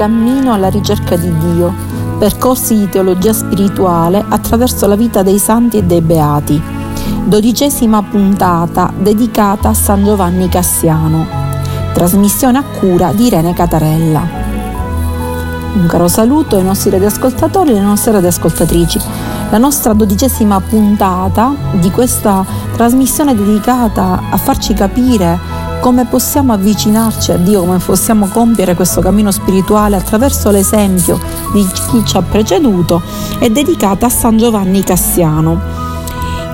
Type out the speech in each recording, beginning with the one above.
Cammino alla ricerca di Dio, percorsi di teologia spirituale attraverso la vita dei santi e dei beati. Dodicesima puntata dedicata a San Giovanni Cassiano. Trasmissione a cura di Irene Catarella. Un caro saluto ai nostri radioascoltatori e alle nostre radioascoltatrici. La nostra dodicesima puntata di questa trasmissione dedicata a farci capire come possiamo avvicinarci a Dio, come possiamo compiere questo cammino spirituale attraverso l'esempio di chi ci ha preceduto, è dedicata a San Giovanni Cassiano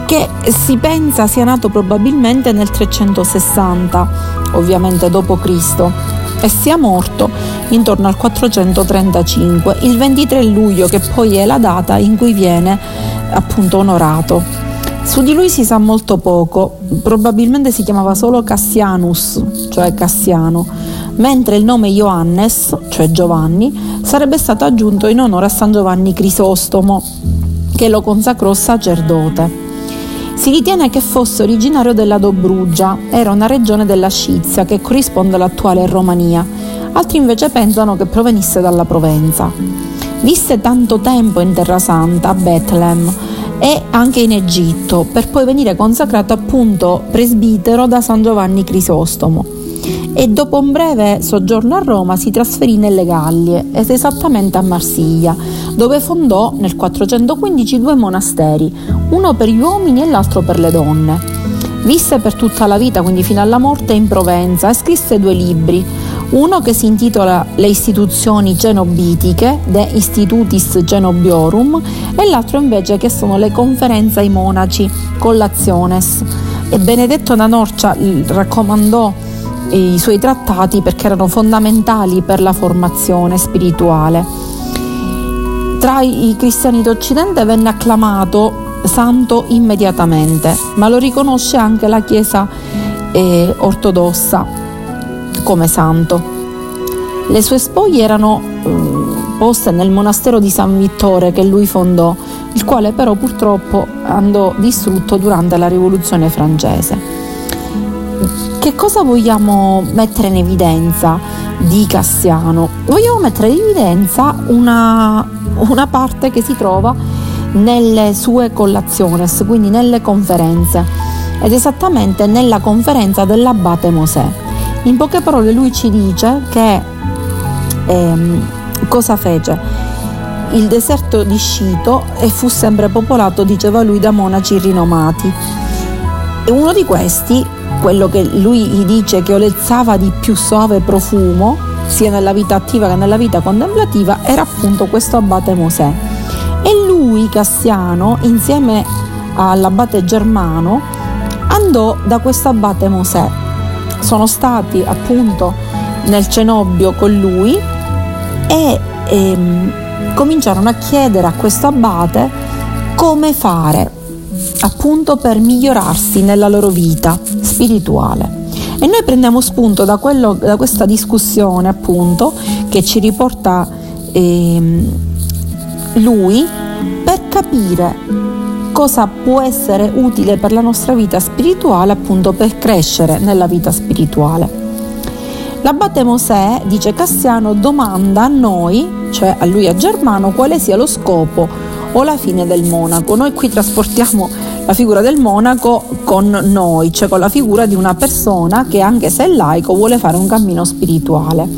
che si pensa sia nato probabilmente nel 360, ovviamente dopo Cristo, e sia morto intorno al 435, il 23 luglio, che poi è la data in cui viene appunto onorato. Su di lui si sa molto poco, probabilmente si chiamava solo Cassianus, cioè Cassiano, mentre il nome Ioannes, cioè Giovanni, sarebbe stato aggiunto in onore a San Giovanni Crisostomo, che lo consacrò sacerdote. Si ritiene che fosse originario della Dobrugia, era una regione della Scizia che corrisponde all'attuale Romania. Altri invece pensano che provenisse dalla Provenza. Visse tanto tempo in Terra Santa, a Bethlehem, e anche in Egitto, per poi venire consacrato appunto presbitero da San Giovanni Crisostomo. E dopo un breve soggiorno a Roma si trasferì nelle Gallie, esattamente a Marsiglia, dove fondò nel 415 due monasteri, uno per gli uomini e l'altro per le donne. Visse per tutta la vita, quindi fino alla morte, in Provenza e scrisse due libri, uno che si intitola Le istituzioni cenobitiche, De Institutis Cenobiorum, e l'altro invece che sono le conferenze ai monaci, Collationes. E Benedetto da Norcia raccomandò i suoi trattati perché erano fondamentali per la formazione spirituale. Tra i cristiani d'Occidente venne acclamato santo immediatamente, ma lo riconosce anche la Chiesa eh, ortodossa come santo. Le sue spoglie erano eh, poste nel monastero di San Vittore che lui fondò, il quale però purtroppo andò distrutto durante la rivoluzione francese. Che cosa vogliamo mettere in evidenza di Cassiano? Vogliamo mettere in evidenza una, una parte che si trova nelle sue collaziones, quindi nelle conferenze, ed esattamente nella conferenza dell'abate Mosè. In poche parole lui ci dice che ehm, cosa fece? Il deserto di Scito e fu sempre popolato, diceva lui, da monaci rinomati. E uno di questi, quello che lui gli dice che olezzava di più suave profumo, sia nella vita attiva che nella vita contemplativa, era appunto questo abate Mosè. E lui, Cassiano, insieme all'abate Germano, andò da questo abate Mosè sono stati appunto nel cenobio con lui e ehm, cominciarono a chiedere a questo abate come fare appunto per migliorarsi nella loro vita spirituale. E noi prendiamo spunto da, quello, da questa discussione appunto che ci riporta ehm, lui per capire cosa può essere utile per la nostra vita spirituale, appunto per crescere nella vita spirituale. L'abate Mosè, dice Cassiano, domanda a noi, cioè a lui a Germano, quale sia lo scopo o la fine del monaco. Noi qui trasportiamo la figura del monaco con noi, cioè con la figura di una persona che anche se è laico vuole fare un cammino spirituale.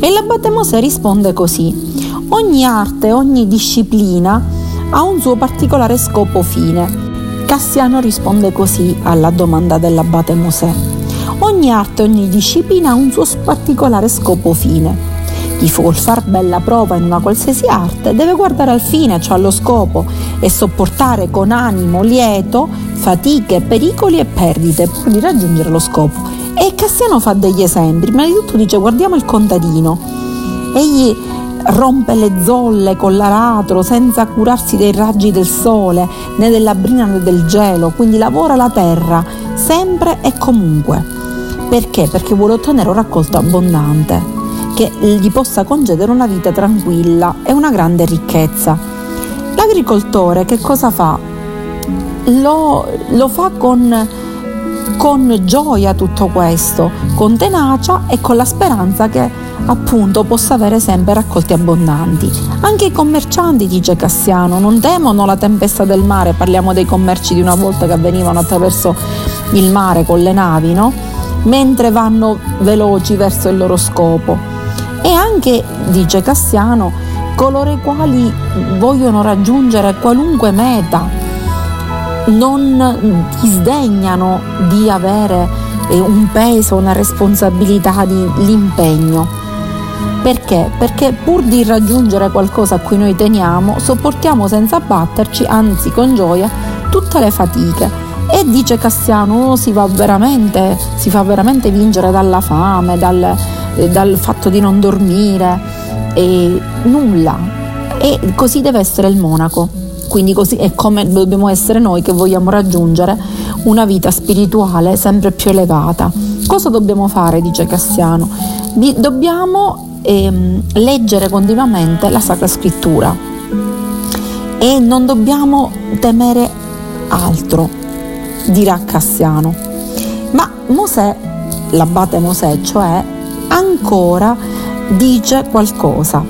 E l'abate Mosè risponde così, ogni arte, ogni disciplina ha un suo particolare scopo fine. Cassiano risponde così alla domanda dell'abate Mosè. Ogni arte, ogni disciplina ha un suo particolare scopo fine. Chi vuol far bella prova in una qualsiasi arte deve guardare al fine, cioè allo scopo, e sopportare con animo lieto fatiche, pericoli e perdite pur di raggiungere lo scopo. E Cassiano fa degli esempi. Prima di tutto dice guardiamo il contadino. Egli rompe le zolle con l'aratro senza curarsi dei raggi del sole né della brina né del gelo, quindi lavora la terra sempre e comunque. Perché? Perché vuole ottenere un raccolto abbondante che gli possa concedere una vita tranquilla e una grande ricchezza. L'agricoltore che cosa fa? Lo, lo fa con, con gioia tutto questo, con tenacia e con la speranza che appunto possa avere sempre raccolti abbondanti. Anche i commercianti, dice Cassiano, non temono la tempesta del mare, parliamo dei commerci di una volta che avvenivano attraverso il mare con le navi, no? Mentre vanno veloci verso il loro scopo. E anche, dice Cassiano, coloro i quali vogliono raggiungere qualunque meta non disdegnano di avere eh, un peso, una responsabilità di l'impegno perché? Perché pur di raggiungere qualcosa a cui noi teniamo, sopportiamo senza batterci, anzi con gioia, tutte le fatiche. E dice Cassiano, uno si, si fa veramente vincere dalla fame, dal, dal fatto di non dormire, e nulla. E così deve essere il monaco. Quindi così è come dobbiamo essere noi che vogliamo raggiungere una vita spirituale sempre più elevata. Cosa dobbiamo fare, dice Cassiano? Dobbiamo ehm, leggere continuamente la Sacra Scrittura e non dobbiamo temere altro, dirà Cassiano. Ma Mosè, l'abate Mosè, cioè, ancora dice qualcosa.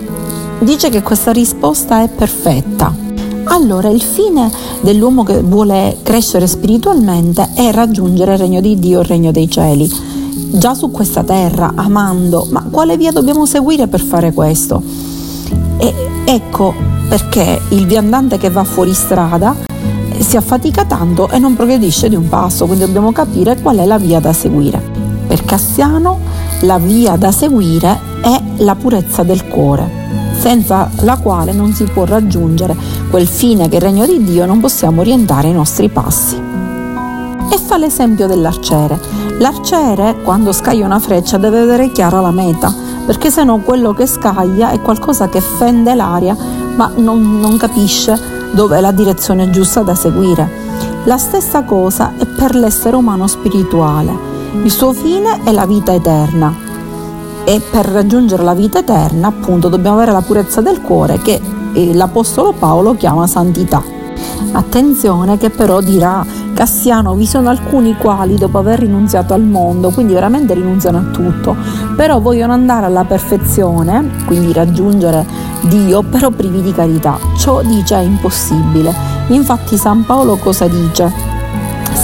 Dice che questa risposta è perfetta. Allora il fine dell'uomo che vuole crescere spiritualmente è raggiungere il regno di Dio, il regno dei cieli già su questa terra, amando, ma quale via dobbiamo seguire per fare questo? E ecco perché il viandante che va fuori strada si affatica tanto e non progredisce di un passo, quindi dobbiamo capire qual è la via da seguire. Per Cassiano la via da seguire è la purezza del cuore, senza la quale non si può raggiungere quel fine che il regno di Dio non possiamo orientare i nostri passi e fa l'esempio dell'arciere. L'arciere quando scaglia una freccia deve vedere chiara la meta, perché se no quello che scaglia è qualcosa che fende l'aria ma non, non capisce dove è la direzione giusta da seguire. La stessa cosa è per l'essere umano spirituale. Il suo fine è la vita eterna e per raggiungere la vita eterna appunto dobbiamo avere la purezza del cuore che eh, l'Apostolo Paolo chiama santità. Attenzione che però dirà Cassiano, vi sono alcuni quali dopo aver rinunziato al mondo, quindi veramente rinunziano a tutto, però vogliono andare alla perfezione, quindi raggiungere Dio, però privi di carità. Ciò dice è impossibile. Infatti San Paolo cosa dice?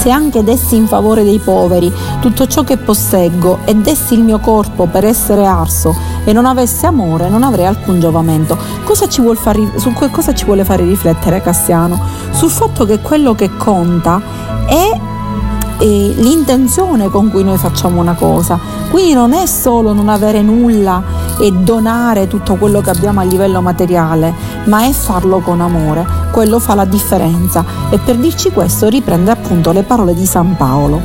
Se anche dessi in favore dei poveri tutto ciò che posseggo e dessi il mio corpo per essere arso e non avessi amore, non avrei alcun giovamento. Cosa far, su cosa ci vuole fare riflettere Cassiano? Sul fatto che quello che conta è eh, l'intenzione con cui noi facciamo una cosa. Quindi non è solo non avere nulla e donare tutto quello che abbiamo a livello materiale, ma è farlo con amore. Quello fa la differenza e per dirci questo riprende appunto le parole di San Paolo.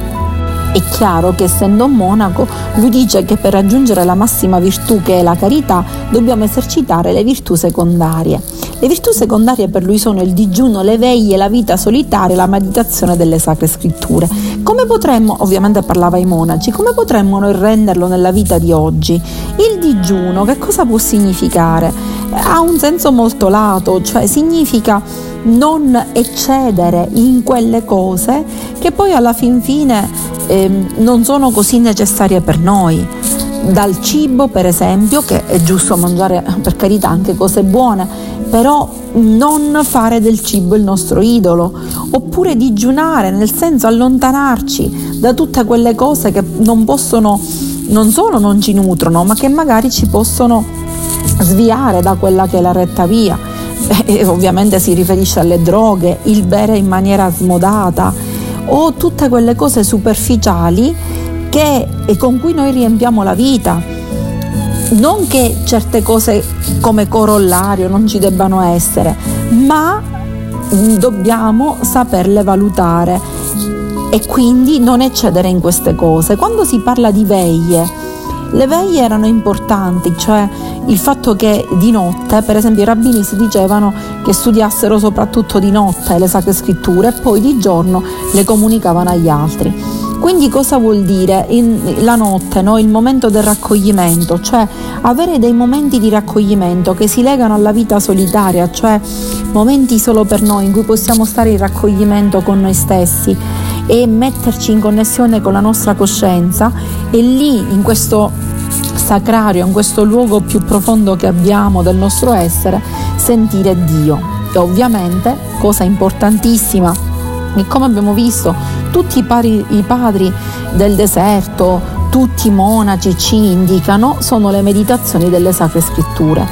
È chiaro che essendo un monaco, lui dice che per raggiungere la massima virtù che è la carità, dobbiamo esercitare le virtù secondarie. Le virtù secondarie per lui sono il digiuno, le veglie, la vita solitaria, la meditazione delle sacre scritture. Come potremmo, ovviamente parlava ai monaci, come potremmo noi renderlo nella vita di oggi? Il digiuno che cosa può significare? Ha un senso molto lato, cioè significa non eccedere in quelle cose che poi alla fin fine eh, non sono così necessarie per noi. Dal cibo, per esempio, che è giusto mangiare per carità anche cose buone, però non fare del cibo il nostro idolo, oppure digiunare, nel senso allontanarci da tutte quelle cose che non possono, non solo non ci nutrono, ma che magari ci possono sviare da quella che è la retta via. E ovviamente si riferisce alle droghe, il bere in maniera smodata o tutte quelle cose superficiali che, con cui noi riempiamo la vita. non che certe cose come corollario non ci debbano essere, ma dobbiamo saperle valutare e quindi non eccedere in queste cose. Quando si parla di veglie, le veglie erano importanti, cioè il fatto che di notte, per esempio i rabbini si dicevano che studiassero soprattutto di notte le sacre scritture e poi di giorno le comunicavano agli altri. Quindi cosa vuol dire in, la notte, no? il momento del raccoglimento, cioè avere dei momenti di raccoglimento che si legano alla vita solitaria, cioè momenti solo per noi in cui possiamo stare in raccoglimento con noi stessi e metterci in connessione con la nostra coscienza e lì in questo sacrario, in questo luogo più profondo che abbiamo del nostro essere, sentire Dio. E ovviamente, cosa importantissima, e come abbiamo visto, tutti i, pari, i padri del deserto, tutti i monaci ci indicano, sono le meditazioni delle sacre scritture.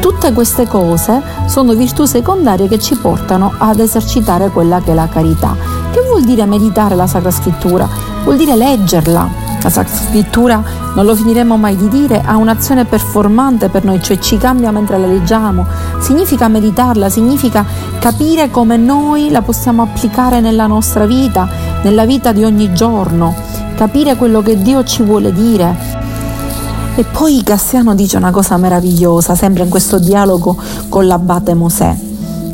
Tutte queste cose sono virtù secondarie che ci portano ad esercitare quella che è la carità. Che vuol dire meditare la Sacra Scrittura? Vuol dire leggerla, la Scrittura, non lo finiremo mai di dire, ha un'azione performante per noi, cioè ci cambia mentre la leggiamo. Significa meditarla, significa capire come noi la possiamo applicare nella nostra vita, nella vita di ogni giorno, capire quello che Dio ci vuole dire. E poi Cassiano dice una cosa meravigliosa, sempre in questo dialogo con l'abate Mosè.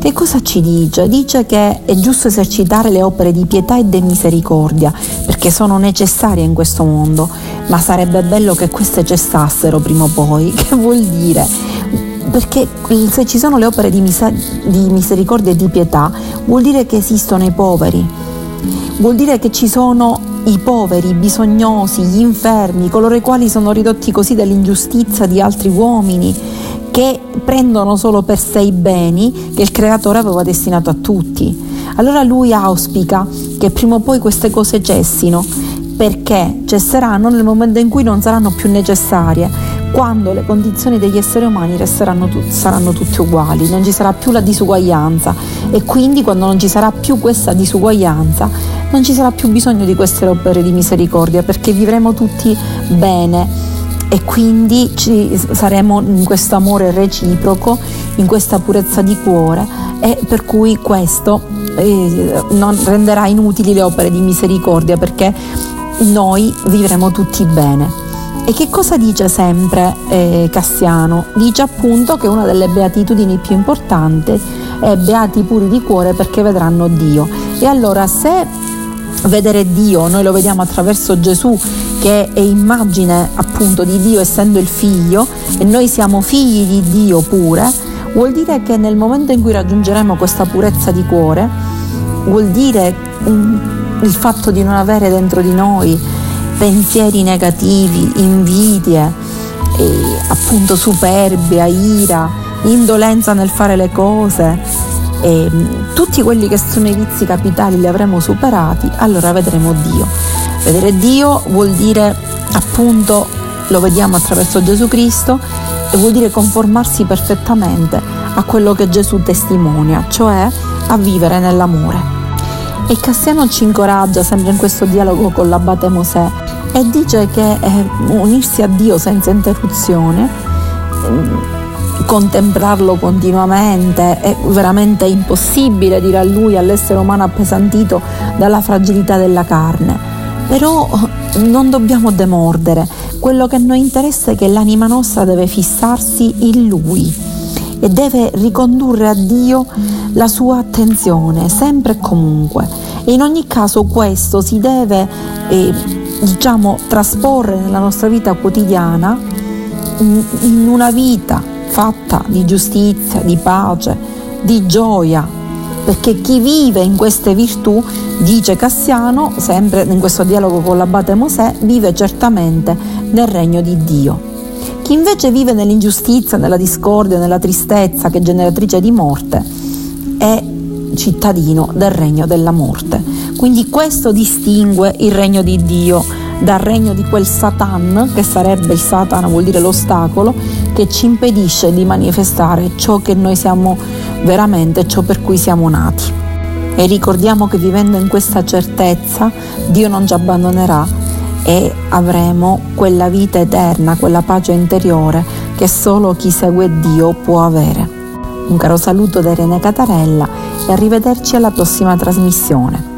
Che cosa ci dice? Dice che è giusto esercitare le opere di pietà e di misericordia, perché sono necessarie in questo mondo, ma sarebbe bello che queste cessassero prima o poi. Che vuol dire? Perché se ci sono le opere di, misericordia e di pietà, vuol dire che esistono i poveri, vuol dire che ci sono i poveri, i bisognosi, gli infermi, coloro i quali sono ridotti così dall'ingiustizia di altri uomini che prendono solo per sé i beni che il creatore aveva destinato a tutti. Allora lui auspica che prima o poi queste cose cessino, perché cesseranno nel momento in cui non saranno più necessarie, quando le condizioni degli esseri umani tu- saranno tutte uguali, non ci sarà più la disuguaglianza e quindi quando non ci sarà più questa disuguaglianza non ci sarà più bisogno di queste opere di misericordia perché vivremo tutti bene e quindi saremo in questo amore reciproco, in questa purezza di cuore e per cui questo eh, non renderà inutili le opere di misericordia perché noi vivremo tutti bene. E che cosa dice sempre eh, Cassiano? Dice appunto che una delle beatitudini più importanti è beati puri di cuore perché vedranno Dio. E allora se vedere Dio noi lo vediamo attraverso Gesù che è immagine appunto di Dio essendo il figlio e noi siamo figli di Dio pure, vuol dire che nel momento in cui raggiungeremo questa purezza di cuore, vuol dire um, il fatto di non avere dentro di noi pensieri negativi, invidie, appunto superbia, ira, indolenza nel fare le cose, e tutti quelli che sono i vizi capitali li avremo superati, allora vedremo Dio. Vedere Dio vuol dire appunto, lo vediamo attraverso Gesù Cristo, e vuol dire conformarsi perfettamente a quello che Gesù testimonia, cioè a vivere nell'amore. E Cassiano ci incoraggia sempre in questo dialogo con l'abate Mosè e dice che eh, unirsi a Dio senza interruzione, eh, contemplarlo continuamente, è veramente impossibile, dire a lui, all'essere umano appesantito dalla fragilità della carne. Però non dobbiamo demordere, quello che a noi interessa è che l'anima nostra deve fissarsi in Lui e deve ricondurre a Dio la sua attenzione sempre e comunque. E in ogni caso questo si deve eh, diciamo, trasporre nella nostra vita quotidiana in una vita fatta di giustizia, di pace, di gioia, perché chi vive in queste virtù, dice Cassiano, sempre in questo dialogo con l'abate Mosè, vive certamente nel regno di Dio. Chi invece vive nell'ingiustizia, nella discordia, nella tristezza che è generatrice di morte, è cittadino del regno della morte. Quindi questo distingue il regno di Dio dal regno di quel Satan, che sarebbe il Satana, vuol dire l'ostacolo, che ci impedisce di manifestare ciò che noi siamo veramente, ciò per cui siamo nati. E ricordiamo che vivendo in questa certezza Dio non ci abbandonerà e avremo quella vita eterna, quella pace interiore che solo chi segue Dio può avere. Un caro saluto da Irene Catarella e arrivederci alla prossima trasmissione.